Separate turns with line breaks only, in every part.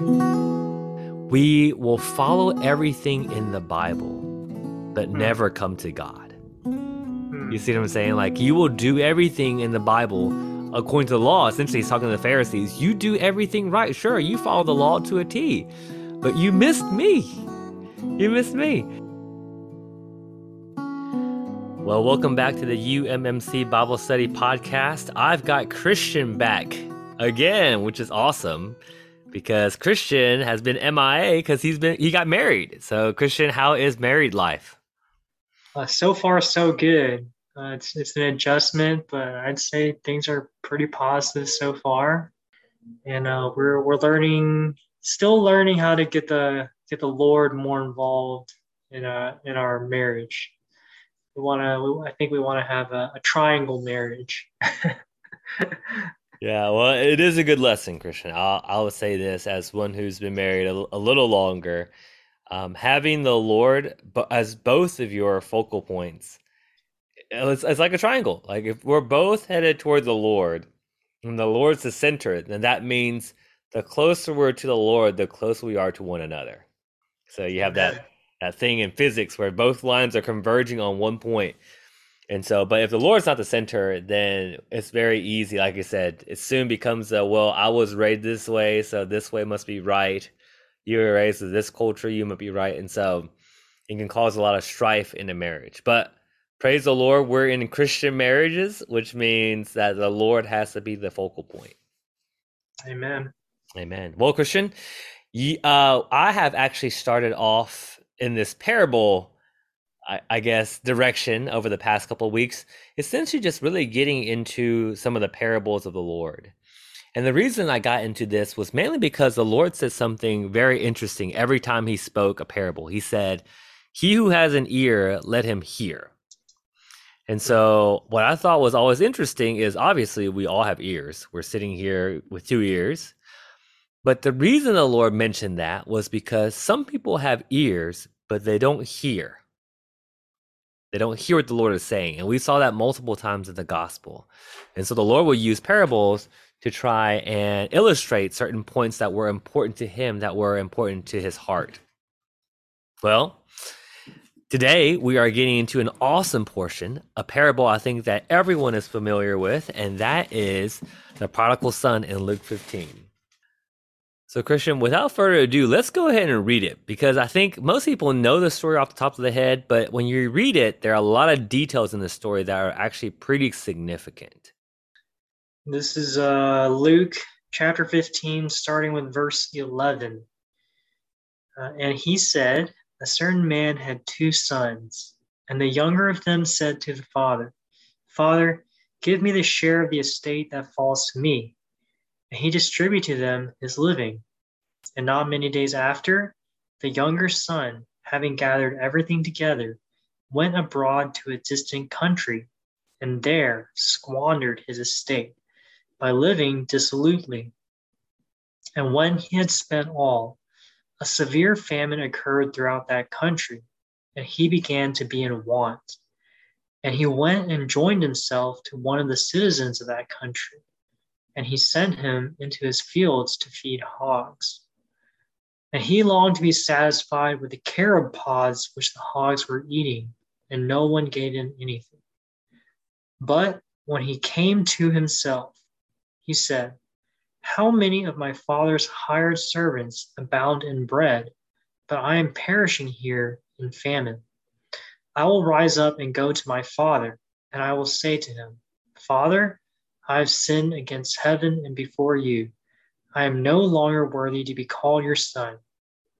We will follow everything in the Bible, but hmm. never come to God. Hmm. You see what I'm saying? Like, you will do everything in the Bible according to the law. Essentially, he's talking to the Pharisees. You do everything right. Sure, you follow the law to a T, but you missed me. You missed me. Well, welcome back to the UMMC Bible Study Podcast. I've got Christian back again, which is awesome because Christian has been MIA because he's been he got married. So, Christian, how is married life?
Uh, so far, so good. Uh, it's it's an adjustment, but I'd say things are pretty positive so far, and uh, we're we're learning, still learning how to get the get the Lord more involved in uh in our marriage. We want to. I think we want to have a, a triangle marriage.
yeah, well, it is a good lesson, Christian. I'll I'll say this as one who's been married a, a little longer. Um, having the Lord as both of your focal points it's, it's like a triangle. Like if we're both headed toward the Lord, and the Lord's the center, then that means the closer we're to the Lord, the closer we are to one another. So you have that that thing in physics where both lines are converging on one point. And so, but if the Lord's not the center, then it's very easy. Like I said, it soon becomes a well, I was raised this way, so this way must be right. You were raised in this culture, you must be right. And so it can cause a lot of strife in a marriage. But praise the Lord, we're in Christian marriages, which means that the Lord has to be the focal point.
Amen.
Amen. Well, Christian, uh, I have actually started off in this parable, I, guess, direction over the past couple of weeks, essentially just really getting into some of the parables of the Lord. And the reason I got into this was mainly because the Lord said something very interesting every time he spoke a parable. He said, He who has an ear, let him hear. And so, what I thought was always interesting is obviously we all have ears. We're sitting here with two ears. But the reason the Lord mentioned that was because some people have ears, but they don't hear. They don't hear what the Lord is saying. And we saw that multiple times in the gospel. And so the Lord will use parables to try and illustrate certain points that were important to him, that were important to his heart. Well, Today, we are getting into an awesome portion, a parable I think that everyone is familiar with, and that is the prodigal son in Luke 15. So, Christian, without further ado, let's go ahead and read it because I think most people know the story off the top of the head, but when you read it, there are a lot of details in the story that are actually pretty significant.
This is uh, Luke chapter 15, starting with verse 11. Uh, and he said, a certain man had two sons, and the younger of them said to the father, Father, give me the share of the estate that falls to me. And he distributed to them his living. And not many days after, the younger son, having gathered everything together, went abroad to a distant country, and there squandered his estate by living dissolutely. And when he had spent all, a severe famine occurred throughout that country, and he began to be in want. And he went and joined himself to one of the citizens of that country, and he sent him into his fields to feed hogs. And he longed to be satisfied with the carob pods which the hogs were eating, and no one gave him anything. But when he came to himself, he said, how many of my father's hired servants abound in bread, but I am perishing here in famine? I will rise up and go to my father, and I will say to him, Father, I have sinned against heaven and before you. I am no longer worthy to be called your son.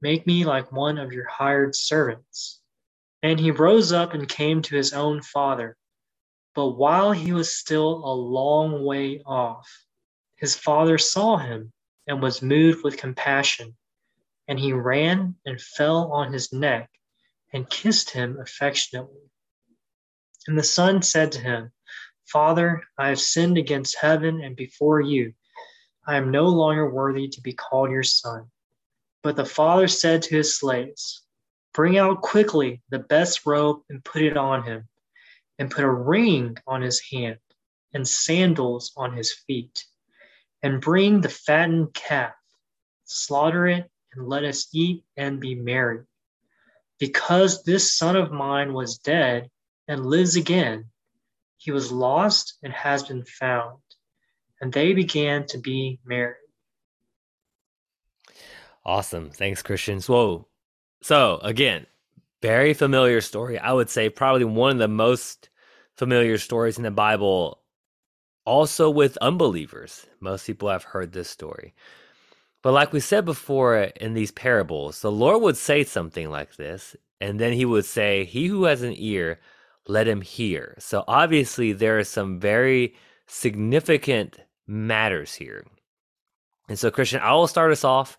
Make me like one of your hired servants. And he rose up and came to his own father. But while he was still a long way off, his father saw him and was moved with compassion, and he ran and fell on his neck and kissed him affectionately. And the son said to him, Father, I have sinned against heaven and before you. I am no longer worthy to be called your son. But the father said to his slaves, Bring out quickly the best robe and put it on him, and put a ring on his hand and sandals on his feet and bring the fattened calf slaughter it, and let us eat and be merry. Because this son of mine was dead and lives again, he was lost and has been found. And they began to be married.
Awesome. Thanks, Christians. Whoa. So, again, very familiar story. I would say probably one of the most familiar stories in the Bible, also with unbelievers. Most people have heard this story. But like we said before in these parables, the Lord would say something like this, and then he would say, He who has an ear, let him hear. So obviously, there are some very significant matters here. And so, Christian, I will start us off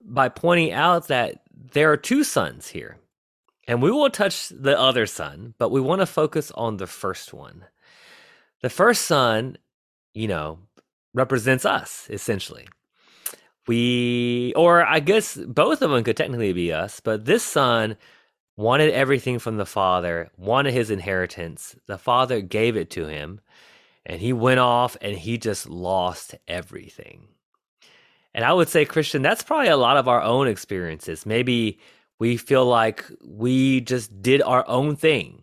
by pointing out that there are two sons here. And we will touch the other son, but we want to focus on the first one. The first son, you know, represents us essentially. We, or I guess both of them could technically be us, but this son wanted everything from the father, wanted his inheritance. The father gave it to him, and he went off and he just lost everything. And I would say, Christian, that's probably a lot of our own experiences. Maybe we feel like we just did our own thing.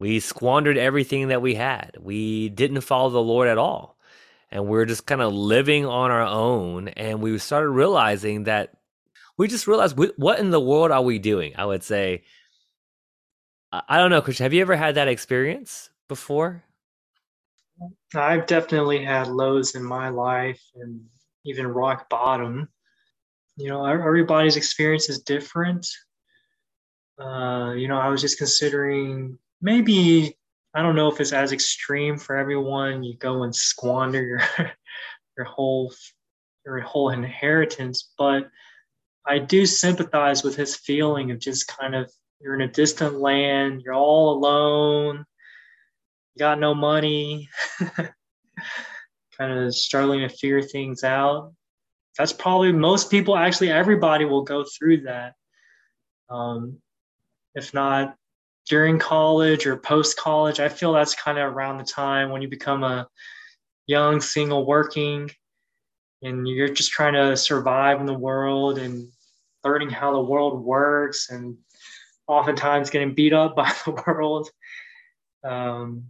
We squandered everything that we had. We didn't follow the Lord at all. And we're just kind of living on our own. And we started realizing that we just realized what in the world are we doing? I would say, I don't know, Christian, have you ever had that experience before?
I've definitely had lows in my life and even rock bottom you know everybody's experience is different uh, you know i was just considering maybe i don't know if it's as extreme for everyone you go and squander your your whole your whole inheritance but i do sympathize with his feeling of just kind of you're in a distant land you're all alone you got no money kind of struggling to figure things out. That's probably most people actually everybody will go through that. Um, if not during college or post college i feel that's kind of around the time when you become a young single working and you're just trying to survive in the world and learning how the world works and oftentimes getting beat up by the world um,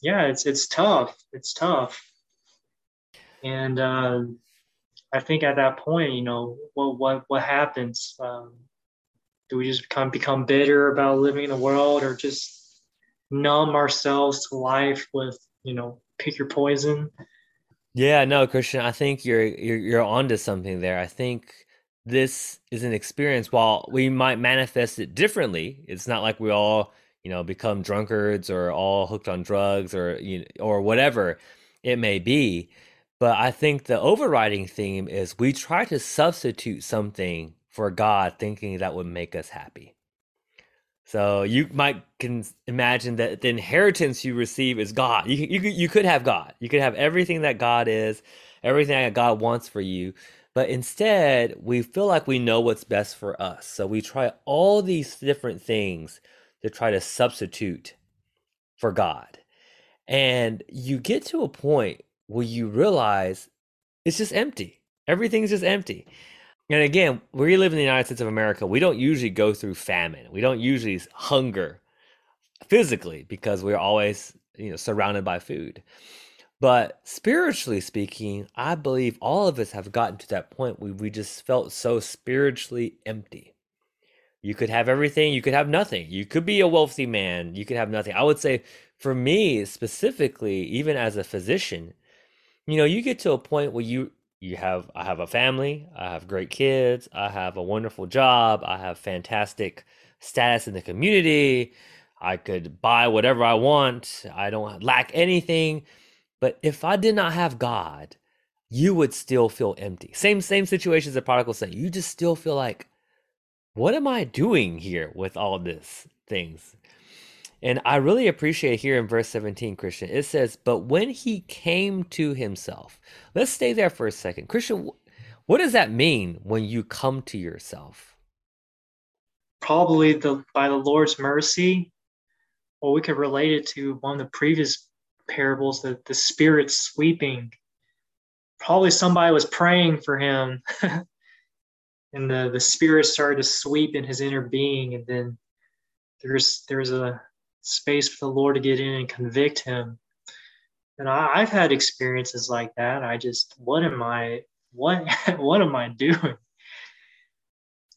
yeah it's it's tough it's tough and uh, I think at that point, you know, what what what happens? Um, do we just become become bitter about living in the world, or just numb ourselves to life with, you know, pick your poison?
Yeah, no, Christian, I think you're you're you're onto something there. I think this is an experience. While we might manifest it differently, it's not like we all, you know, become drunkards or all hooked on drugs or you know, or whatever it may be but I think the overriding theme is we try to substitute something for God, thinking that would make us happy. So you might can imagine that the inheritance you receive is God. You you you could have God. You could have everything that God is, everything that God wants for you. But instead, we feel like we know what's best for us. So we try all these different things to try to substitute for God. And you get to a point where you realize it's just empty. Everything's just empty. And again, we live in the United States of America. We don't usually go through famine. We don't usually hunger physically because we're always, you know, surrounded by food. But spiritually speaking, I believe all of us have gotten to that point where we just felt so spiritually empty. You could have everything, you could have nothing. You could be a wealthy man, you could have nothing. I would say for me specifically, even as a physician, you know, you get to a point where you you have I have a family, I have great kids, I have a wonderful job, I have fantastic status in the community. I could buy whatever I want. I don't lack anything. But if I did not have God, you would still feel empty. Same same situation as the prodigal son. You just still feel like, what am I doing here with all this things? And I really appreciate here in verse 17, Christian, it says, But when he came to himself, let's stay there for a second. Christian, what does that mean when you come to yourself?
Probably the by the Lord's mercy, or we could relate it to one of the previous parables, that the Spirit sweeping probably somebody was praying for him and the, the spirit started to sweep in his inner being and then there's there's a space for the lord to get in and convict him. And I, have had experiences like that. I just what am i what what am i doing?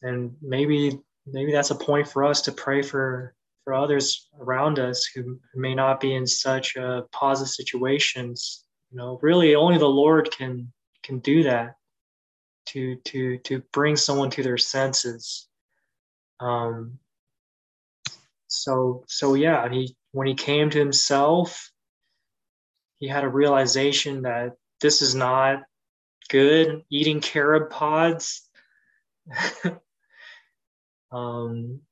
And maybe maybe that's a point for us to pray for for others around us who may not be in such uh, positive situations. You know really only the lord can can do that to to to bring someone to their senses. Um so so yeah he when he came to himself he had a realization that this is not good eating carob pods. Um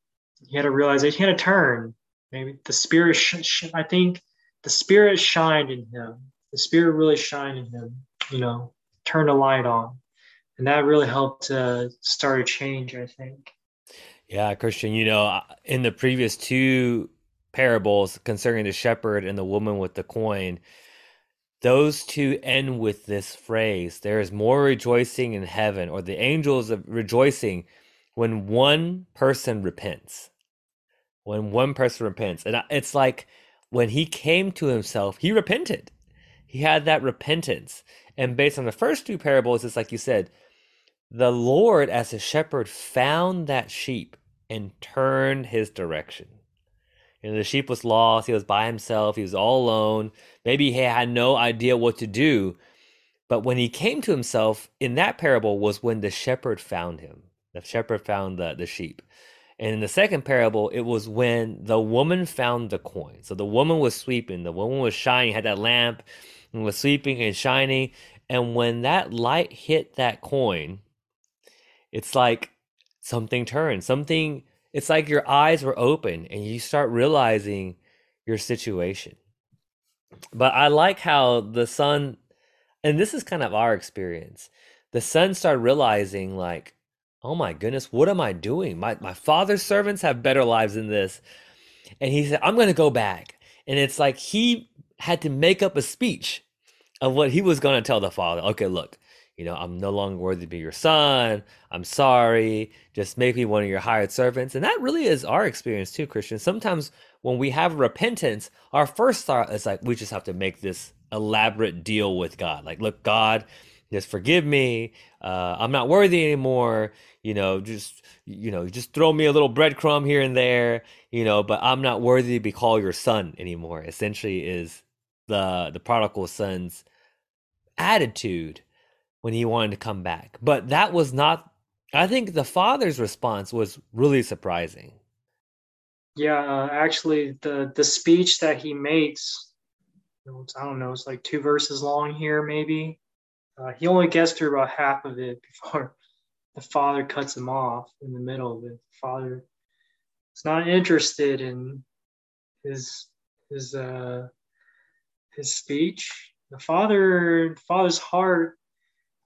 he had a realization he had a turn. Maybe the spirit sh- sh- i think the spirit shined in him. The spirit really shined in him you know turned a light on. And that really helped uh, start a change i think
yeah christian you know in the previous two parables concerning the shepherd and the woman with the coin those two end with this phrase there is more rejoicing in heaven or the angels of rejoicing when one person repents. When one person repents. And it's like when he came to himself he repented. He had that repentance. And based on the first two parables it's like you said the Lord, as a shepherd, found that sheep and turned his direction. You know, the sheep was lost. He was by himself. He was all alone. Maybe he had no idea what to do. But when he came to himself in that parable was when the shepherd found him. The shepherd found the, the sheep. And in the second parable, it was when the woman found the coin. So the woman was sweeping, the woman was shining, had that lamp and was sweeping and shining. And when that light hit that coin, it's like something turned, something, it's like your eyes were open and you start realizing your situation. But I like how the son, and this is kind of our experience, the son started realizing, like, oh my goodness, what am I doing? My, my father's servants have better lives than this. And he said, I'm going to go back. And it's like he had to make up a speech of what he was going to tell the father. Okay, look, you know, I'm no longer worthy to be your son. I'm sorry. Just make me one of your hired servants. And that really is our experience too, Christian. Sometimes when we have repentance, our first thought is like, we just have to make this elaborate deal with God. Like, look, God, just forgive me. Uh, I'm not worthy anymore. You know, just you know, just throw me a little breadcrumb here and there. You know, but I'm not worthy to be called your son anymore. Essentially, is the the prodigal son's attitude when he wanted to come back. But that was not, I think the father's response was really surprising.
Yeah, uh, actually, the, the speech that he makes, I don't know, it's like two verses long here, maybe. Uh, he only gets through about half of it before the father cuts him off in the middle of it. The father is not interested in his his uh his speech. The father father's heart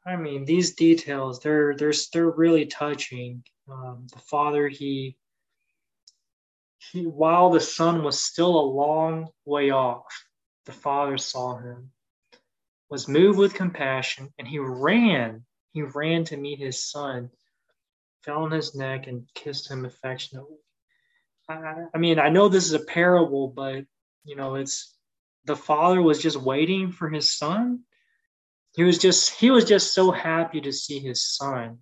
I mean, these details they're they're they're really touching. Um, the father he he while the son was still a long way off, the father saw him, was moved with compassion, and he ran. He ran to meet his son, fell on his neck, and kissed him affectionately. I, I mean, I know this is a parable, but you know, it's the father was just waiting for his son he was just he was just so happy to see his son.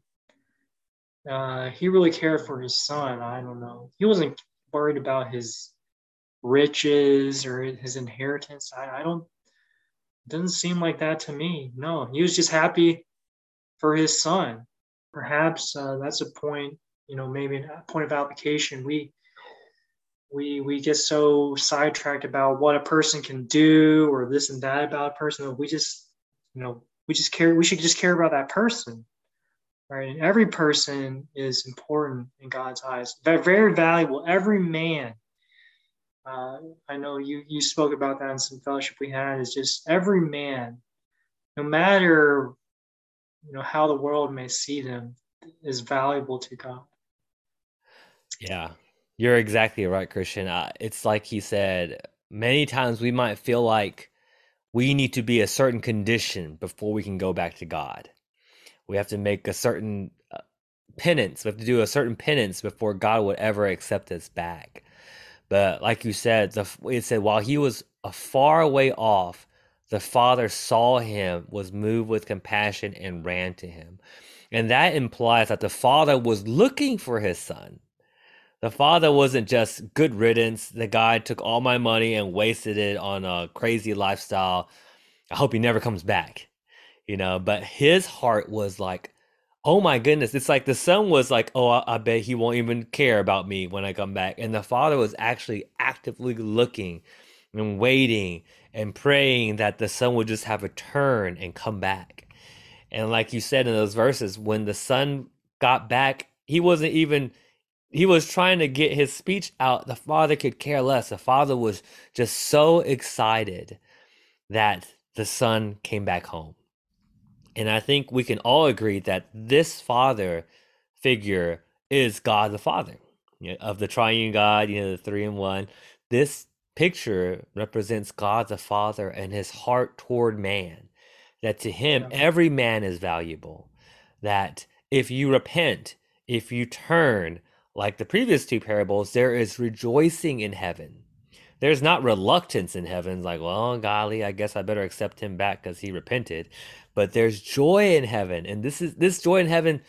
Uh, he really cared for his son. I don't know. He wasn't worried about his riches or his inheritance. I, I don't. Doesn't seem like that to me. No, he was just happy for his son. Perhaps uh, that's a point. You know, maybe a point of application. We we we get so sidetracked about what a person can do or this and that about a person that we just you know we just care we should just care about that person right? And every person is important in god's eyes They're very valuable. Every man uh, i know you you spoke about that in some fellowship we had is just every man no matter you know how the world may see them is valuable to god.
Yeah you're exactly right christian. Uh, it's like he said many times we might feel like we need to be a certain condition before we can go back to God. We have to make a certain uh, penance. We have to do a certain penance before God would ever accept us back. But like you said, the it said while he was a far way off, the father saw him, was moved with compassion, and ran to him. And that implies that the father was looking for his son. The father wasn't just good riddance. The guy took all my money and wasted it on a crazy lifestyle. I hope he never comes back, you know. But his heart was like, oh my goodness. It's like the son was like, oh, I, I bet he won't even care about me when I come back. And the father was actually actively looking and waiting and praying that the son would just have a turn and come back. And like you said in those verses, when the son got back, he wasn't even he was trying to get his speech out. The father could care less. The father was just so excited that the son came back home. And I think we can all agree that this father figure is God the Father you know, of the triune God, you know, the three in one. This picture represents God the Father and his heart toward man. That to him, every man is valuable. That if you repent, if you turn, like the previous two parables, there is rejoicing in heaven. There's not reluctance in heaven, like, well, golly, I guess I better accept him back because he repented. But there's joy in heaven. And this is this joy in heaven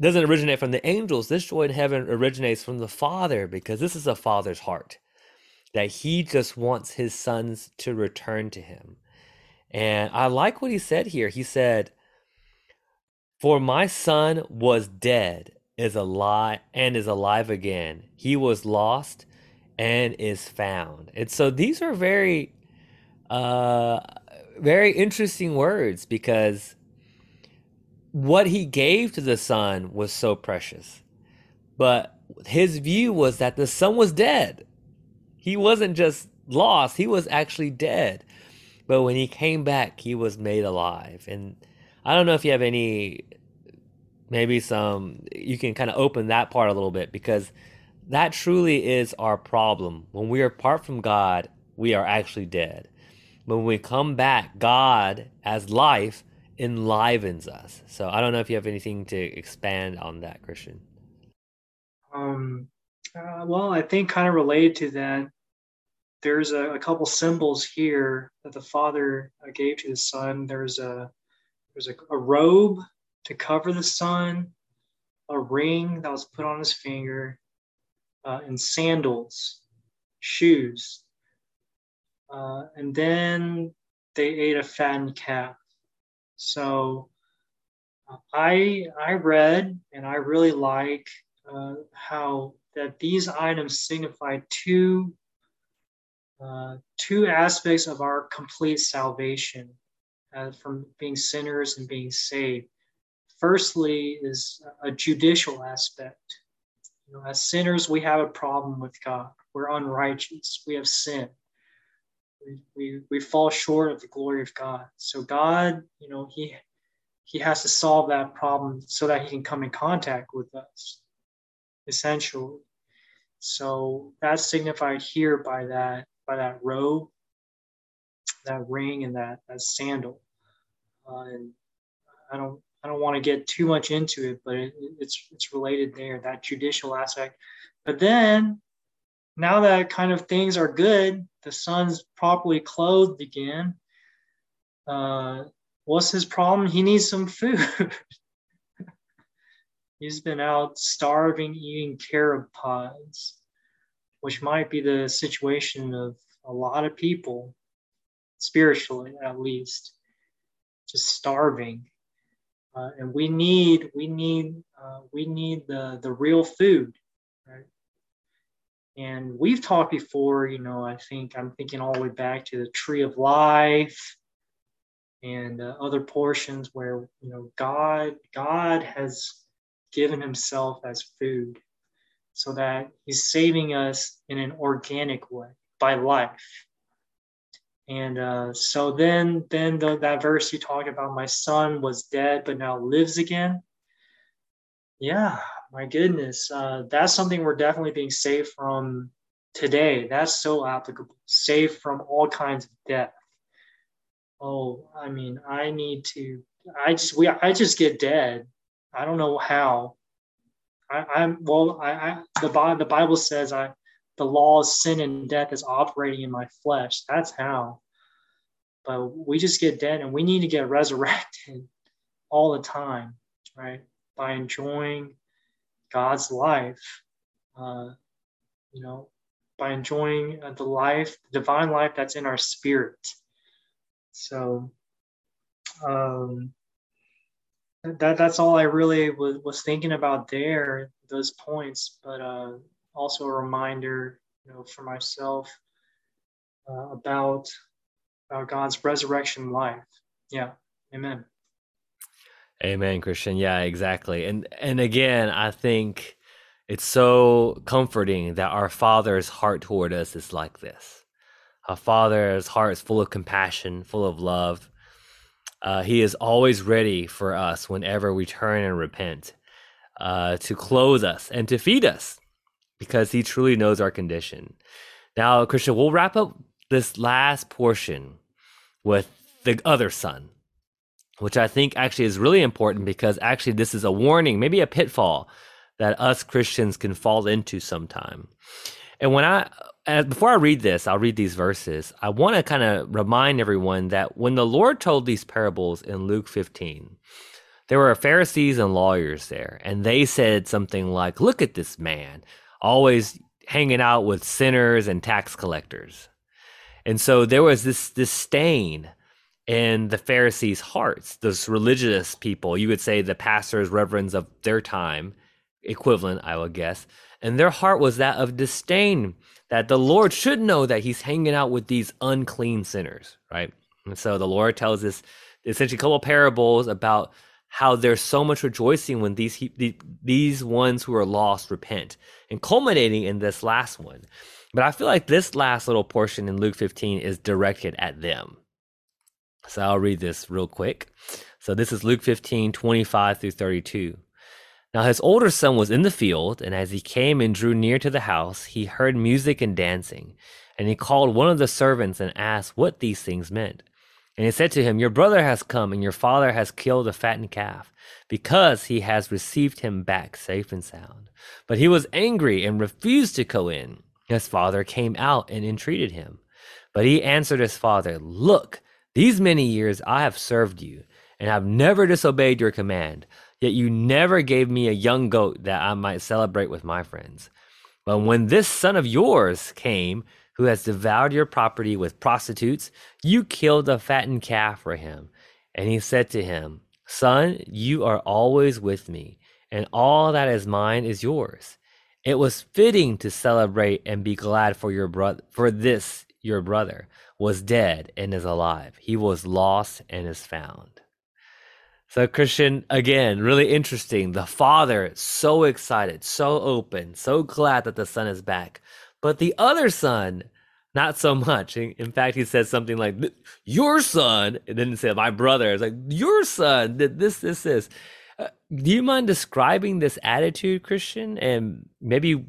doesn't originate from the angels. This joy in heaven originates from the Father because this is a father's heart that he just wants his sons to return to him. And I like what he said here. He said, For my son was dead, is alive, and is alive again. He was lost and is found. And so these are very, uh, very interesting words because what he gave to the son was so precious. But his view was that the son was dead he wasn't just lost, he was actually dead. But when he came back, he was made alive. And I don't know if you have any, maybe some, you can kind of open that part a little bit because that truly is our problem. When we are apart from God, we are actually dead. But When we come back, God as life enlivens us. So I don't know if you have anything to expand on that, Christian.
Um, uh, well, I think kind of related to that, there's a, a, couple symbols here that the Father uh, gave to the Son. There's a there's a, a, robe to cover the son, a ring that was put on his finger, uh, and sandals, shoes. Uh, and then they ate a fattened calf. So uh, I I read and I really like uh, how that these items signify two uh, two aspects of our complete salvation uh, from being sinners and being saved. Firstly, is a judicial aspect. You know, as sinners, we have a problem with God. We're unrighteous. We have sin. We, we, we fall short of the glory of God. So God, you know, He He has to solve that problem so that He can come in contact with us, essentially. So that's signified here by that by that robe, that ring, and that, that sandal. Uh, and I don't I don't want to get too much into it, but it, it's it's related there that judicial aspect. But then now that kind of things are good, the son's properly clothed again. Uh, what's his problem? He needs some food. He's been out starving, eating carob pods, which might be the situation of a lot of people, spiritually at least, just starving. Uh, and we need we need uh, we need the the real food, right? And we've talked before, you know. I think I'm thinking all the way back to the tree of life, and uh, other portions where you know God God has given Himself as food, so that He's saving us in an organic way by life. And uh, so then, then the, that verse you talked about, my son was dead but now lives again. Yeah, my goodness, uh, that's something we're definitely being saved from today. That's so applicable. Saved from all kinds of death. oh, I mean, I need to. I just we I just get dead. I don't know how. I, I'm well. I, I the the Bible says I the law of sin and death is operating in my flesh. That's how. But we just get dead, and we need to get resurrected all the time, right? By enjoying God's life, uh, you know, by enjoying the life, the divine life that's in our spirit. So um, that that's all I really was, was thinking about there, those points, but uh, also a reminder, you know, for myself uh, about God's resurrection life. Yeah, Amen.
Amen, Christian. Yeah, exactly. And and again, I think it's so comforting that our Father's heart toward us is like this. Our Father's heart is full of compassion, full of love. Uh, he is always ready for us whenever we turn and repent, uh, to clothe us and to feed us, because He truly knows our condition. Now, Christian, we'll wrap up this last portion with the other son, which I think actually is really important because actually this is a warning, maybe a pitfall that us Christians can fall into sometime. And when I, as, before I read this, I'll read these verses. I want to kind of remind everyone that when the Lord told these parables in Luke 15, there were Pharisees and lawyers there, and they said something like, Look at this man, always hanging out with sinners and tax collectors. And so there was this disdain in the Pharisees' hearts, those religious people, you would say the pastors, reverends of their time, equivalent, I would guess. And their heart was that of disdain that the Lord should know that he's hanging out with these unclean sinners, right? And so the Lord tells us essentially a couple parables about how there's so much rejoicing when these these ones who are lost repent, and culminating in this last one. But I feel like this last little portion in Luke 15 is directed at them. So I'll read this real quick. So this is Luke 15, 25 through 32. Now his older son was in the field, and as he came and drew near to the house, he heard music and dancing. And he called one of the servants and asked what these things meant. And he said to him, Your brother has come, and your father has killed a fattened calf, because he has received him back safe and sound. But he was angry and refused to go in. His father came out and entreated him. But he answered his father, Look, these many years I have served you, and have never disobeyed your command. Yet you never gave me a young goat that I might celebrate with my friends. But when this son of yours came, who has devoured your property with prostitutes, you killed a fattened calf for him. And he said to him, Son, you are always with me, and all that is mine is yours. It was fitting to celebrate and be glad for your brother for this your brother was dead and is alive. He was lost and is found. So Christian, again, really interesting. The father so excited, so open, so glad that the son is back. But the other son, not so much. In fact, he says something like, "Your son," and then he said, "My brother." It's like, "Your son did this, this, this." Uh, do you mind describing this attitude, Christian, and maybe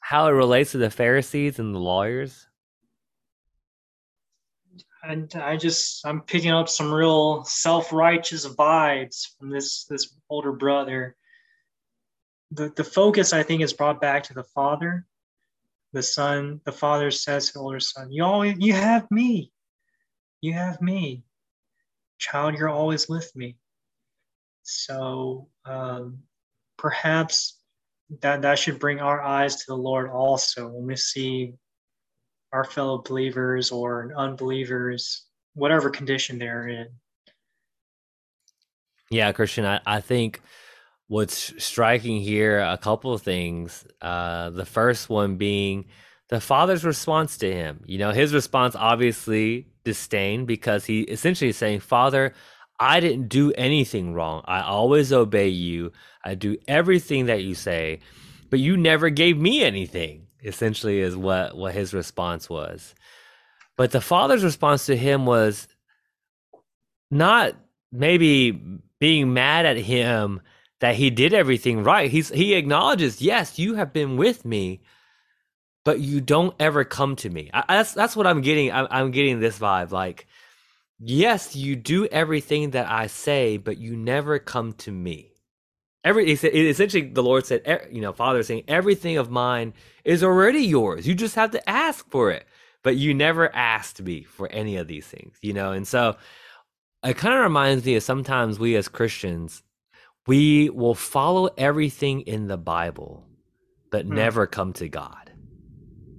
how it relates to the Pharisees and the lawyers?
And I just I'm picking up some real self-righteous vibes from this this older brother. The the focus I think is brought back to the father. The son, the father says to the older son, You always you have me. You have me. Child, you're always with me. So um, perhaps that that should bring our eyes to the Lord also when we see our fellow believers or unbelievers, whatever condition they're in.
Yeah, Christian, I, I think what's striking here a couple of things. Uh, the first one being the father's response to him. You know, his response obviously disdain because he essentially is saying, Father, I didn't do anything wrong. I always obey you. I do everything that you say, but you never gave me anything. Essentially, is what what his response was. But the father's response to him was not maybe being mad at him that he did everything right. He's he acknowledges, yes, you have been with me, but you don't ever come to me. I, that's that's what I'm getting. I'm, I'm getting this vibe like Yes, you do everything that I say, but you never come to me. Every essentially, the Lord said, you know, Father saying, everything of mine is already yours. You just have to ask for it, but you never asked me for any of these things, you know. And so, it kind of reminds me of sometimes we as Christians, we will follow everything in the Bible, but hmm. never come to God.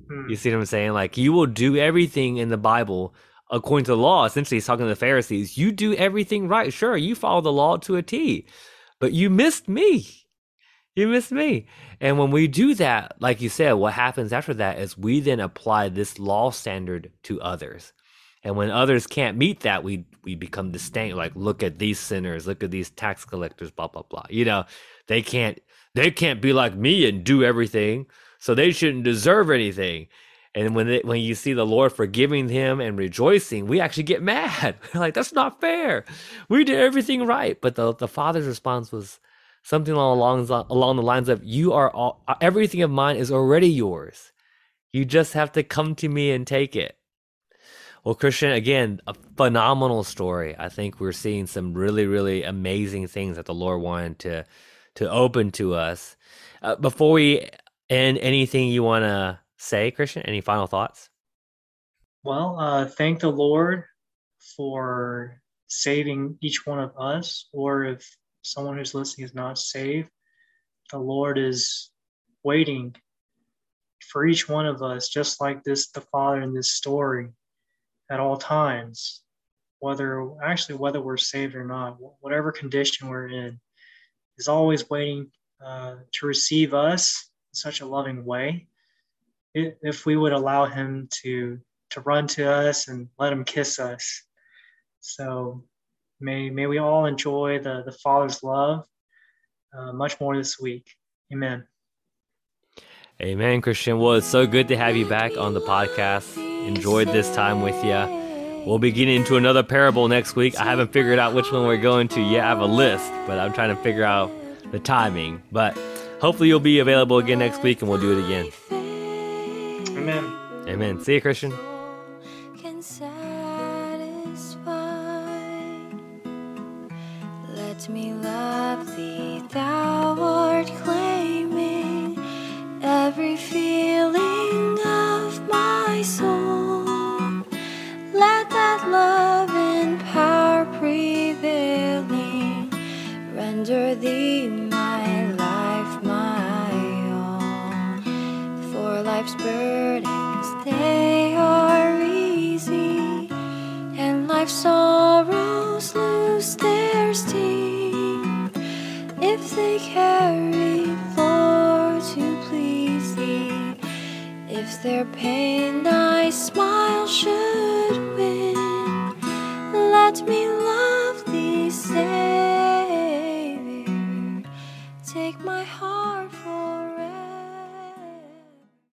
Hmm. You see what I'm saying? Like you will do everything in the Bible according to the law, essentially he's talking to the Pharisees, you do everything right. Sure, you follow the law to a T, but you missed me. You missed me. And when we do that, like you said, what happens after that is we then apply this law standard to others. And when others can't meet that, we we become disdain. Like, look at these sinners, look at these tax collectors, blah blah blah. You know, they can't they can't be like me and do everything, so they shouldn't deserve anything. And when they, when you see the Lord forgiving him and rejoicing, we actually get mad. Like, that's not fair. We did everything right. But the, the father's response was something along, along the lines of, you are all, everything of mine is already yours. You just have to come to me and take it. Well, Christian, again, a phenomenal story. I think we're seeing some really, really amazing things that the Lord wanted to to open to us. Uh, before we end, anything you want to say, Christian? Any final thoughts?
Well, uh, thank the Lord for saving each one of us, or if someone who's listening is not saved, the Lord is waiting for each one of us, just like this, the Father in this story, at all times, whether actually whether we're saved or not, whatever condition we're in, is always waiting uh, to receive us in such a loving way if we would allow him to to run to us and let him kiss us. So may may we all enjoy the the Father's love uh, much more this week. Amen.
Amen, Christian. Well, it's so good to have you back on the podcast. Enjoyed this time with you. We'll be getting into another parable next week. I haven't figured out which one we're going to yet. I have a list, but I'm trying to figure out the timing. But hopefully, you'll be available again next week and we'll do it again.
Amen.
Amen. See you, Christian. Let me love thee, thou art claiming pain